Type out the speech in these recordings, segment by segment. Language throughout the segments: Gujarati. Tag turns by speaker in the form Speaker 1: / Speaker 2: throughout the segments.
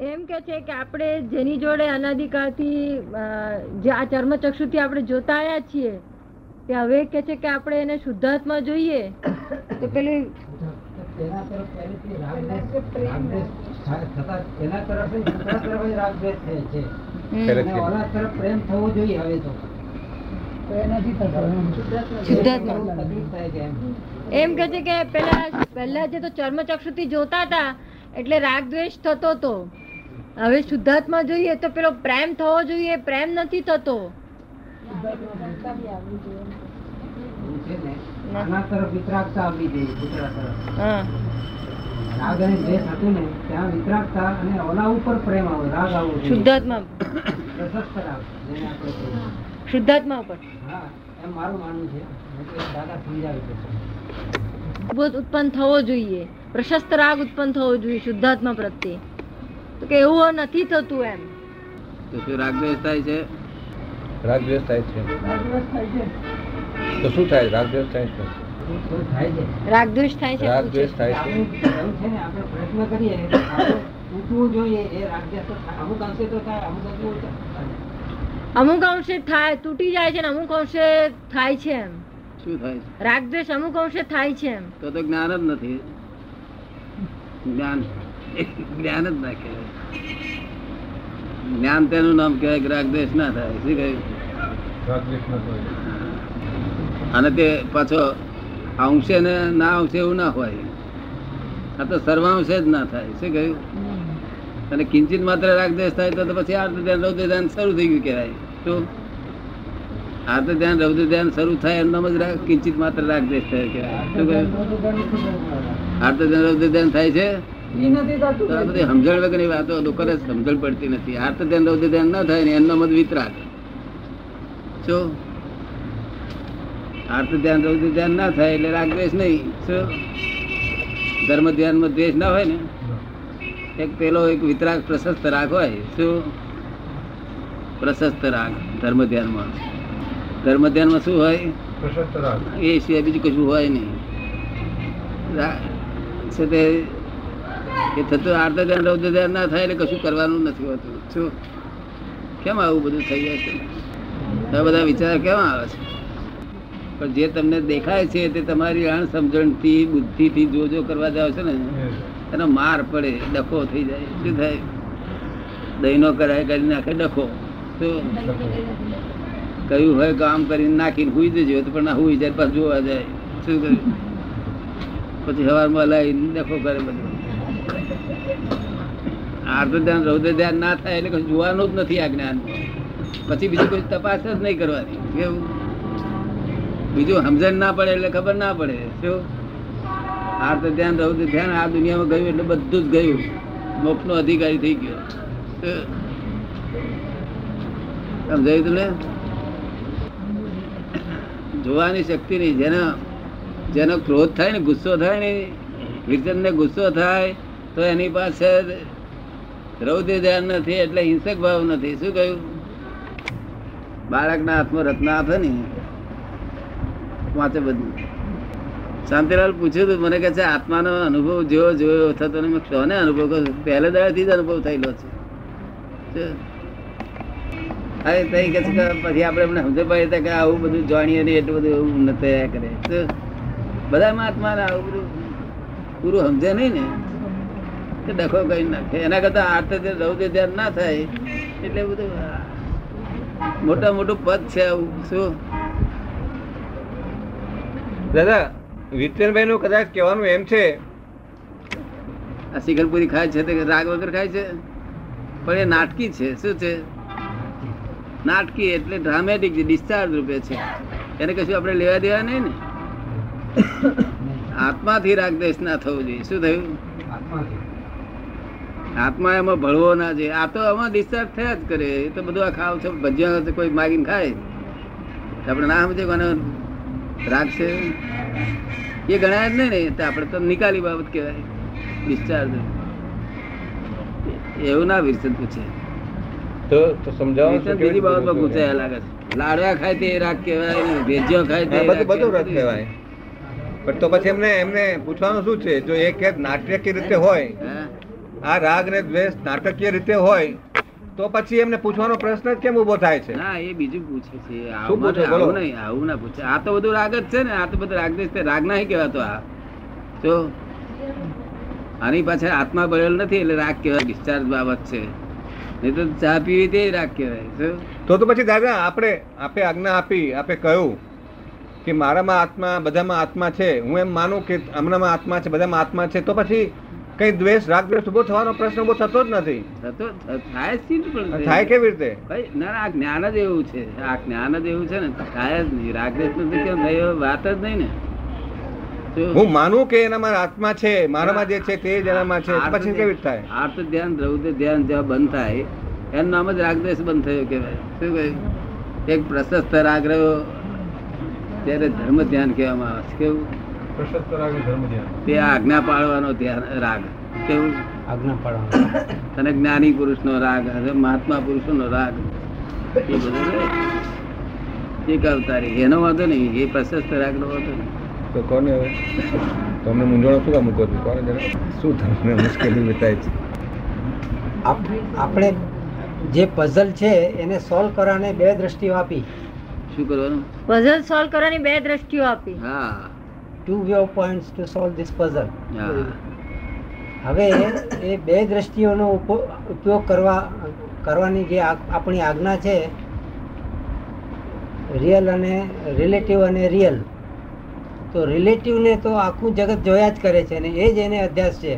Speaker 1: એમ કે છે કે આપણે જેની જોડે અનાધિકાળથી જે આ ચર્મચક્ષુથી આપણે જોતા આવ્યા છીએ તે હવે કે છે કે આપણે એને શુદ્ધાત્મા જોઈએ? તો પેલું
Speaker 2: પ્રેમ થવો જોઈએ હવે તો એમ
Speaker 1: કે છે કે પેલા પહેલા જે તો ચર્મચક્ષુથી જોતા હતા એટલે રાગ દ્વેષ થતો હતો હવે શુદ્ધાત્મા જોઈએ તો પેલો પ્રેમ થવો જોઈએ પ્રેમ નથી થતો.
Speaker 2: આના તરફ વિતરાગતા આવવી જોઈએ કૂતરા તરફ. રાગ અને દ્વેષ હતું ને ત્યાં વિતરાગતા અને ઓલા ઉપર પ્રેમ આવે રાગ આવવો
Speaker 1: શુદ્ધાત્મા.
Speaker 2: પ્રશસ્ત રાગ જેને આપણે
Speaker 1: શુદ્ધાત્મા ઉપર.
Speaker 2: હા એમ મારું માનવું છે. દાદા સમજાવે છે.
Speaker 1: બોધ ઉત્પન્ન થવો જોઈએ. પ્રશસ્ત રાગ ઉત્પન્ન થવો જોઈએ શુદ્ધાત્મા પ્રત્યે. તો કે એવું નથી થતું એમ.
Speaker 3: તો શું રાગદ્વેષ થાય છે?
Speaker 4: રાગ દ્વેષ થાય છે. તો શું થાય? રાગ દ્વેષ થાય છે.
Speaker 2: તો થાય છે
Speaker 1: થાય
Speaker 2: આપણું પ્રયત્ન કરીએ. જોઈએ એ રાગદ્વેષ અમુક અંશે તો થાય અમુક અંશે
Speaker 1: અમુક અંશે થાય તૂટી જાય છે ને અમુક અંશે થાય છે એમ.
Speaker 3: શું થાય છે?
Speaker 1: રાગ દ્વેષ અમુક અંશે થાય છે એમ.
Speaker 3: તો તો જ્ઞાન જ નથી. જ્ઞાન. જ્ઞાન જ ના કહેવાય. જ્ઞાન તેનું નામ કહેવાય કે રાગદ્વેષ ના થાય. શું કહ્યું. અને તે પાછો અંશે ને ના અંશે એવું ના હોય. આ તો સર્વાંશે જ ના થાય. શું કહ્યું? અને કિંચિત માત્ર રાગદેશ થાય તો તો પછી આર્ત ધ્યાન રૌદ્ર ધ્યાન શરૂ થઈ ગયું કહેવાય. શું? આર્ત ધ્યાન રૌદ્ર ધ્યાન શરૂ થાય એમ જ રાગ- કિંચિત માત્ર રાગદેશ થયો કહેવાય. શું કહ્યું? આર્ત ધ્યાન રૌદ્ર ધ્યાન થાય છે? તો બધી સમજણ વગરની વાતો લોકોને સમજણ પડતી નથી. આર્થ ધ્યાન રૌદ્ર ધ્યાન ના થાય ને એમનો મત વિતરાગ શું આર્થ ધ્યાન રૌદ્ર ધ્યાન ના થાય એટલે રાગ દ્વેષ નહીં. શું ધર્મ ધ્યાનમાં દ્વેષ ના હોય ને એક પેલો એક વિતરાગ પ્રશસ્ત રાગ હોય. શું પ્રશસ્ત રાગ ધર્મ ધ્યાનમાં. ધર્મ ધ્યાનમાં શું હોય?
Speaker 4: પ્રશસ્ત રાગ.
Speaker 3: એ સિવાય બીજું કશું હોય નહીં. છે તે એ થતું આર્ધ ધ્યાન રૌદ્ર ધ્યાન ના થાય એટલે કશું કરવાનું નથી હોતું. શું? કેમ આવું બધું થઈ જાય છે? આ બધા વિચાર કેમ આવે છે? પણ જે તમને દેખાય છે તે તમારી અણ સમજણથી, બુદ્ધિથી જો કરવા જાવ છો ને, એનો માર પડે, ડખો થઈ જાય. શું થાય? દહીનો કરાય કરી નાખે ડખો. શું? કયું હોય કામ કરીને નાખીને હુઈ જજો તો પણ હુઈ જાય પાછું જોવા જાય. શું કર્યું? પછી સવારમાં લાવીને ડખો કરે બધું. આર્ધ ધ્યાન, રૌદ્ર ધ્યાન ના થાય એટલે કશું જોવાનું જ નથી આ જ્ઞાન. પછી બીજું કોઈ તપાસ જ નહીં કરવાની. કેવું? બીજું સમજણ ના પડે એટલે ખબર ના પડે. શું? આર્ત ધ્યાન, રૌદ્ર ધ્યાન આ દુનિયામાં ગયું એટલે બધું જ ગયું. મોક્ષનો અધિકારી થઈ ગયો. સમજાયું તું ને જોવાની શક્તિ નહીં. જેનો જેનો ક્રોધ થાય ને ગુસ્સો થાય ને વિચન ને ગુસ્સો થાય, તો એની પાસે રૌદ્ર ધ્યાન નથી એટલે હિંસક ભાવ નથી. શું કહ્યું? બાળકના હાથમાં રત્ન આપે ને, વાંચે બધું. શાંતિલાલ પૂછ્યું હતું મને કે છે, આત્માનો અનુભવ જેવો જોયો થતો ને કોને અનુભવ કરું પહેલે દાડાથી જ અનુભવ થયેલો છે. અરે તઈ કે પછી આપણે એમને સમજ પડે કે આવું બધું જાણીએ ને એટલું બધું એવું ન થયા કરે? બધામાં આત્માને આવું બધું પૂરું સમજે નહીં ને ડખો કરી નાખે. એના કરતા આર્ત રૌદ્ર ધ્યાન ના થાય એટલે બધું મોટા મોટું પદ છે આવું શું?
Speaker 4: દાદા વિત્તનભાઈ નું કદાચ કહેવાનું એમ છે.
Speaker 3: આ શિખરપુરી ખાય છે તે રાગ વગર ખાય છે? પણ એ નાટકી છે શું છે? નાટકી એટલે ડ્રામેટિક છે ડિસ્ચાર્જ રૂપે છે. એને કશું આપણે લેવા દેવા નહીં ને? આત્માથી રાગ દેશ ના થવું જોઈએ. શું થયું?
Speaker 2: આત્માથી.
Speaker 3: આત્મા એમાં ભળવો ના જોઈએ. આ તો આમાં ડિસ્ચાર્જ થયા જ કરે. એ તો બધું આ ખાવ છે ભજીયા કોઈ માગીને ખાય. આપણે ના સમજે કોને રાગ છે. એ ગણાય જ નહીં ને. તો આપણે તો નિકાલી બાબત કહેવાય. ડિસ્ચાર્જ એવું ના વિરસન પૂછે.
Speaker 4: તો તો સમજાવો
Speaker 3: બીજી બાબતમાં પૂછાય લાગે છે. લાડવા ખાય તે રાગ કહેવાય ને ભેજ્યો ખાય તે
Speaker 4: બધું
Speaker 3: રાગ
Speaker 4: બધું રદ
Speaker 3: કહેવાય.
Speaker 4: પણ તો પછી એમને એમને પૂછવાનું શું છે? જો એ કે નાટ્યકી રીતે હોય
Speaker 3: હા?
Speaker 4: આ રાગ ને દ્વેષ નાટકીય રીતે હોય તો પછી એમને પૂછવાનો પ્રશ્ન જ કેમ ઊભો થાય છે?
Speaker 3: ના એ બીજું પૂછે છે. આવું નહીં આવું ના પૂછે. આ તો બધું રાગ જ છે ને આ તો બધું રાગ દેશ રાગ નહીં કહેવાતો આ. જો આની પાછળ આત્મા બળેલ નથી એટલે રાગ કહેવાય ડિસ્ચાર્જ બાબત છે. નહીં તો ચા પીવી તે રાગ કહેવાય
Speaker 4: તો તો પછી દાદા આપણે આપે આજ્ઞા આપી આપે કહ્યું કે મારામાં આત્મા બધામાં આત્મા છે. હું એમ માનું કે હમણાંમાં આત્મા છે બધામાં આત્મા છે. તો પછી કઈ દ્વેષ રાગ દ્વેષ ઊભો થવાનો પ્રશ્ન ઊભો થતો જ નથી.
Speaker 3: થતો થાય જ નહીં પણ
Speaker 4: થાય કેવી રીતે?
Speaker 3: ના આ જ્ઞાન જ એવું છે. આ જ્ઞાન જ એવું છે ને થાય જ નહીં. રાગ દ્વેષ નથી કેમ થાય? વાત જ નહીં ને?
Speaker 4: હું માનું કે એનામાં આત્મા છે મારામાં જે છે તે જ એનામાં છે. પછી કેવી રીતે થાય?
Speaker 3: આર્ત ધ્યાન રૌદ્ર ધ્યાન જ્યાં બંધ થાય એનું નામ જ રાગદ્વેષ બંધ થયો કહેવાય. શું કહ્યું? એક પ્રશસ્ત રાગ રહ્યો ત્યારે ધર્મ ધ્યાન કહેવામાં આવે છે. કેવું? તે આજ્ઞા પાડવાનો ધ્યાન રાગ. કેવું?
Speaker 2: આજ્ઞા પાડવાનો
Speaker 3: અને જ્ઞાની પુરુષનો રાગ અને મહાત્મા પુરુષનો રાગ. એ બધું. એક અવતારી. એનો વાંધો નહીં. એ પ્રશસ્ત રાગનો વાંધો નહીં.
Speaker 4: તો કોને હવે? તમને મૂંઝવણ શું કામ મૂકો છો? કોને જરા? શું તમને મુશ્કેલી બતાય છે?
Speaker 2: આપણે જે પઝલ છે એને સોલ્વ કરવાને બે દ્રષ્ટિઓ આપી.
Speaker 3: શું કરવાનું?
Speaker 1: પઝલ સોલ્વ કરવાની બે દ્રષ્ટિઓ આપી.
Speaker 3: હા.
Speaker 2: Two view points to solve this puzzle હવે એ બે દ્રષ્ટિઓનો ઉપ- ઉપયોગ કરવા કરવાની જે આપણી આજ્ઞા છે રિયલ અને રિલેટિવ અને રિયલ તો રિલેટિવને તો આખું જગત જોયા જ કરે છે અને એ જ એને અધ્યાસ છે.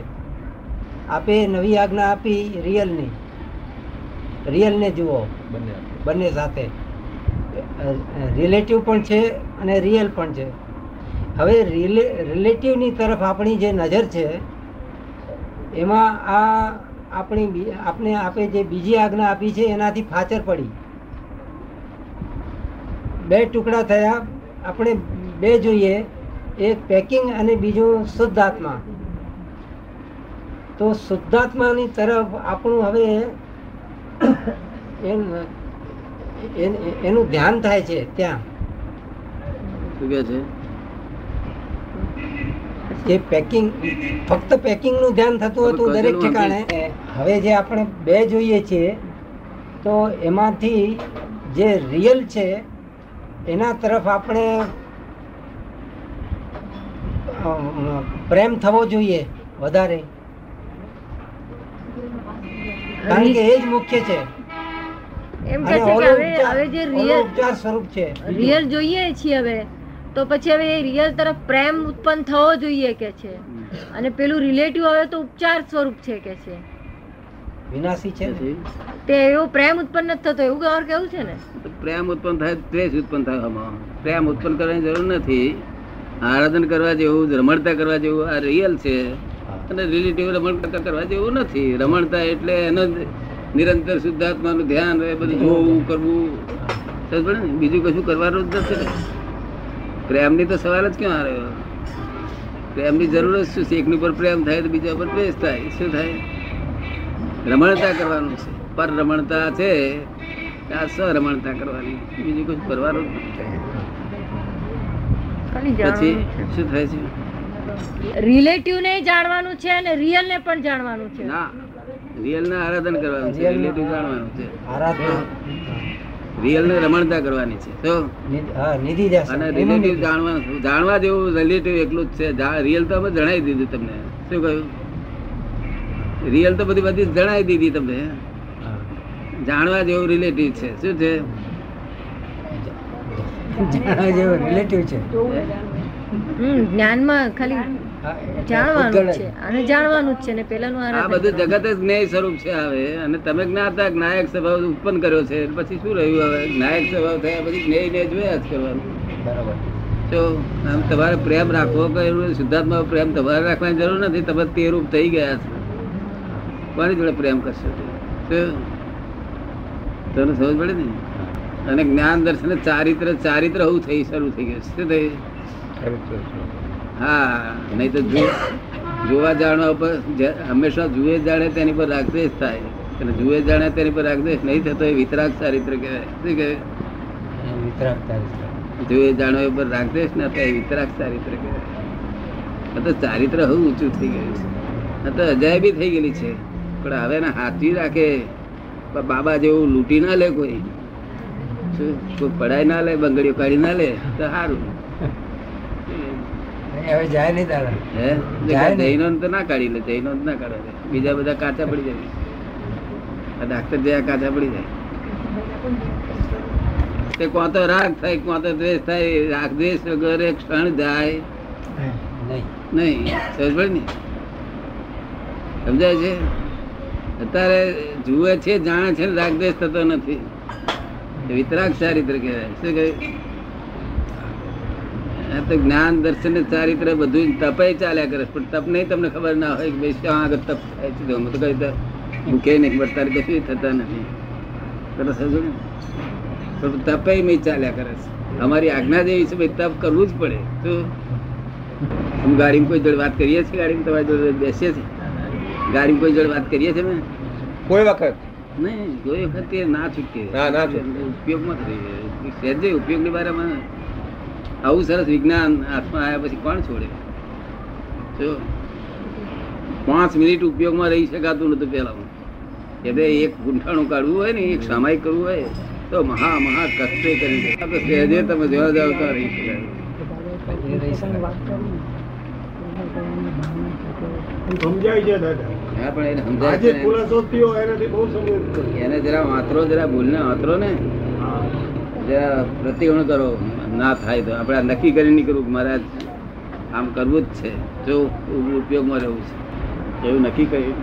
Speaker 2: આપે નવી આજ્ઞા આપી રિયલની રિયલને જુઓ.
Speaker 4: બંને
Speaker 2: બંને સાથે. રિલેટિવ પણ છે અને રિયલ પણ છે. હવે રિલેટિવની તરફ આપણી જે નજર છે, એમાં આ આપણી આપણે આપણે આપે જે બીજી આજ્ઞા આપી છે, એનાથી ફાચર પડી. બે ટુકડા થયા. આપણે બે જોઈએ. એક પેકિંગ અને બીજું શુદ્ધાત્મા. તો શુદ્ધાત્માની તરફ આપણું હવે એનું ધ્યાન થાય છે ત્યાં.
Speaker 3: શું કહે છે?
Speaker 2: જે પેકિંગ ફક્ત પેકિંગનું ધ્યાન થતું હતું દરેક ઠેકાણે. હવે જે આપણે બે જોઈએ છીએ તો એમાંથી જે રિયલ છે એના તરફ આપણે પ્રેમ થવો જોઈએ વધારે. કારણ કે એ જ મુખ્ય છે.
Speaker 1: એમ કે છે કે હવે
Speaker 2: ઉપચાર-
Speaker 1: હવે જે રિયલ
Speaker 2: સ્વરૂપ છે.
Speaker 1: રિયલ જોઈએ છીએ હવે. તો પછી હવે એ રિયલ તરફ પ્રેમ ઉત્પન્ન થવો જોઈએ કે છે. અને પેલું રિલેટિવ હવે તો ઉપચાર સ્વરૂપ છે કે છે.
Speaker 2: વિનાશી છે
Speaker 1: તે એવો પ્રેમ ઉત્પન્ન નથી થતો એવું ગૌર કેવું છે ને?
Speaker 3: પ્રેમ ઉત્પન્ન થાય દ્વેષ ઉત્પન્ન થાય આમાં. પ્રેમ ઉત્પન્ન કરવાની જરૂર નથી. આરાધન કરવા જેવું રમણતા કરવા જેવું આ રિયલ છે. અને રિલેટિવ રમણતા કરવા જેવું નથી. રમણતા એટલે એનો જ નિરંતર શુદ્ધાત્માનું ધ્યાન રહે બધું જોવું કરવું. સમજ પડે બીજું કશું કરવાનું જ નથી પ્રેમની તો સવાલ જ ક્યાં આવ્યો પ્રેમની જરૂર જ શું છે? એકની પર પ્રેમ થાય તો બીજા પર દ્વેષ થાય. શું થાય? રમણતા કરવાનું છે. પર રમણતા છે આ સ્વરમણતા કરવાની? બીજું કશું કરવાનું. પછી શું થાય છે?
Speaker 1: છે રિલેટિવ ને જાણવાનું છે અને રિયલ ને પણ જાણવાનું છે.
Speaker 3: ના. રિયલ ને આરાધન કરવાનું છે. રિલેટિવ જાણવાનું છે.
Speaker 2: આરાધના.
Speaker 3: રિયલ ને રમણતા કરવાની છે. તો. અને રિલેટિવ જાણવા જાણવા જેવું રિલેટિવ એકલું જ છે. રિયલ તો અમે જણાવી દીધું તમને. શું કહ્યું? રિયલ તો બધી બધી જણાવી દીધી તમને. જાણવા જેવું રિલેટિવ છે. શું છે?
Speaker 2: જાણવા જેવું રિલેટિવ છે.
Speaker 1: જ્ઞાનમાં ખાલી
Speaker 2: એટલે
Speaker 1: જાણવાનું છે. અને જાણવાનું જ છે ને પેલાનું
Speaker 3: આ બધું જગત જ જ્ઞેય સ્વરૂપ છે હવે. અને તમે જ્ઞાતા જ્ઞાયક સ્વભાવ ઉત્પન્ન કર્યો છે. પછી શું રહ્યું હવે? જ્ઞાયક સ્વભાવ થયા પછી જ્ઞેય ને જોયા જ કરવાનું.
Speaker 2: બરાબર.
Speaker 3: તો આમ તમારે પ્રેમ રાખવો કે એવું શુદ્ધાત્મા પ્રેમ તમારે રાખવાની જરૂર નથી. તમે તે રૂપ થઈ ગયા છો. કોની જોડે પ્રેમ કરશો? તને સમજ પડે ને? અને જ્ઞાન દર્શન ચારિત્ર ચારિત્ર હું થઈ શરૂ થઈ ગયું શું થઈ હા નહીં તો જોવા જાણવા પર હંમેશા જુએ જાણે તેની પર રાગદેશ થાય. અને જુએ જાણે તેની પર રાગદેશ નહીં થતો એ વિતરાગ ચારિત્ર કહેવાય. શું કહેવાય?
Speaker 2: વિતરાગ ચારિત્ર.
Speaker 3: જુએ જાણવા પર રાગદેશ ના થાય એ વિતરાગ ચારિત્ર કહેવાય. આ તો ચારિત્ર હું ઊંચું થઈ ગયું છે. આ તો અજાયબી થઈ ગયેલી છે. પણ હવે ને હાથી રાખે. બાબા જેવું લૂંટી ના લે કોઈ. શું? કોઈ પડાય ના લે બંગડીઓ કાઢી ના લે તો સારું.
Speaker 2: હવે જાય નહીં તારા.
Speaker 3: હે?
Speaker 2: જાય.
Speaker 3: જૈનો તો ના કાઢી લે જૈનો ના કાઢે બીજા બધા કાચા પડી જાય. આ ડાક્ટર જેવા કાચા પડી જાય. તે કોણ તો રાગ થાય કોણ તો દ્વેષ થાય રાગ દ્વેષ વગર એક ક્ષણ જાય.
Speaker 2: નહીં.
Speaker 3: નહીં સમજ પડે ને? સમજાય છે? અત્યારે જુએ છે જાણે છે રાગ દ્વેષ થતો નથી. વિતરાગ ચારિત્ર કહેવાય. શું કહે આ તો જ્ઞાન દર્શન ચારિત્ર બધું તપે ચાલ્યા કરે. પણ તપ નહીં તમને ખબર ના હોય કે ભાઈ શું આગળ તપ થાય છે. તો અમે તો કઈ તો મૂકે નહીં પણ તારે કશું થતા નથી. તને સમજો ને? પણ તપે મેં ચાલ્યા કરે છે. અમારી આજ્ઞા જેવી છે ભાઈ તપ કરવું જ પડે. તો હું ગાડીમાં કોઈ જોડે વાત કરીએ છીએ? ગાડીમાં તમારી જોડે બેસીએ છીએ? ગાડીમાં કોઈ જોડે વાત કરીએ છીએ ને
Speaker 4: કોઈ વખત?
Speaker 3: નહીં કોઈ વખત ના છૂટકે.
Speaker 4: ના, ના.
Speaker 3: ઉપયોગમાં જ રહી સહેજે ઉપયોગની બારામાં આવું સરસ વિજ્ઞાન હાથમાં આવ્યા પછી કોણ છોડે? જો પાંચ મિનિટ ઉપયોગમાં રહી શકાતું નતું પેલા એટલે એક ગુંઠાણું કાઢવું હોય ને એક સામાયિક કરવું હોય તો મહા મહા કષ્ટે કરી દે. સહેજે તમે જવા જાવ તો રહી શકાય. હા એને ને. જરા વાંતરો જરા ભૂલને વાંતરો ને. જરા પ્રતિગણ કરો. ના થાય તો આપણે આ નક્કી કરી નીકળવું કે મારે આમ કરવું જ છે. જો ઉપયોગમાં રહેવું છે. એવું નક્કી કર્યું.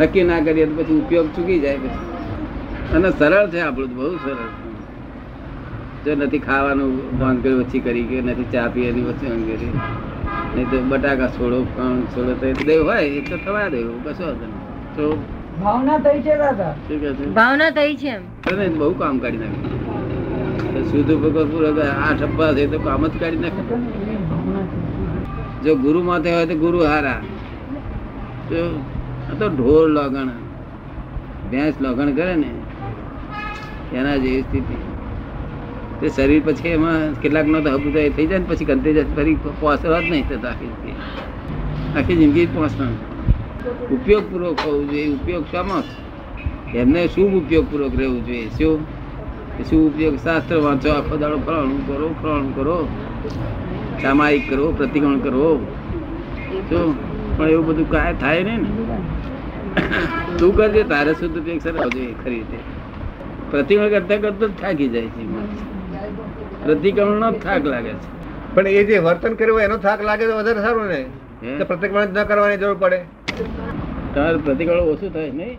Speaker 3: નક્કી ના કરીએ તો પછી ઉપયોગ ચૂકી જાય પછી. અને સરળ છે આપણું તો બહુ સરળ. છે જો નથી ખાવાનું બંધ કરી ઓછી કરી કે નથી ચા પીવાની ઓછી બંધ કરી. નહીં તો બટાકા છોડો પણ છોડો તો દેવ હોય એ તો થવા દેવું કશો વાંધો નહીં. તો
Speaker 2: ભાવના થઈ છે દાદા.
Speaker 3: શું કહે છે?
Speaker 1: ભાવના થઈ છે
Speaker 3: બહુ કામ કાઢી નાખ્યું. શુદ્ધ ભગવત પૂર્વક આ ઠપ્પા છે તો કામ જ કાઢી નાખે. જો ગુરુ માથે હોય તો ગુરુ હારા. તો આ તો ઢોર લગણ ભેંસ લગણ કરે ને, એના જેવી સ્થિતિ. તે શરીર પછી એમાં કેટલાક નો તો હબુ થઈ જાય ને પછી ગંતે જાય, ફરી પહોંચવા જ નહીં થતા આખી જિંદગી. આખી જિંદગી પહોંચવાનું ઉપયોગ પૂર્વક હોવું જોઈએ. ઉપયોગ શામાં એમને શુભ ઉપયોગ પૂર્વક રહેવું જોઈએ. શું? શું ઉપયોગ શાસ્ત્ર વાંચો આખો દાડો ફલાણું કરો ફલાણું કરો. સામાયિક કરો પ્રતિક્રમણ કરો. શું પણ એવું બધું કાંઈ થાય નહીં ને. તું કરજે તારે શુદ્ધ ઉપયોગ સરસ જોઈએ ખરી રીતે. પ્રતિક્રમણ કરતા કરતા જ થાકી જાય છે. પ્રતિક્રમણનો જ થાક લાગે છે.
Speaker 4: પણ એ જે વર્તન કર્યું એનો થાક લાગે તો વધારે સારું ને? તો પ્રત્યેક ન કરવાની જરૂર પડે.
Speaker 3: તમારે પ્રતિક્રમણ ઓછું થાય નહીં.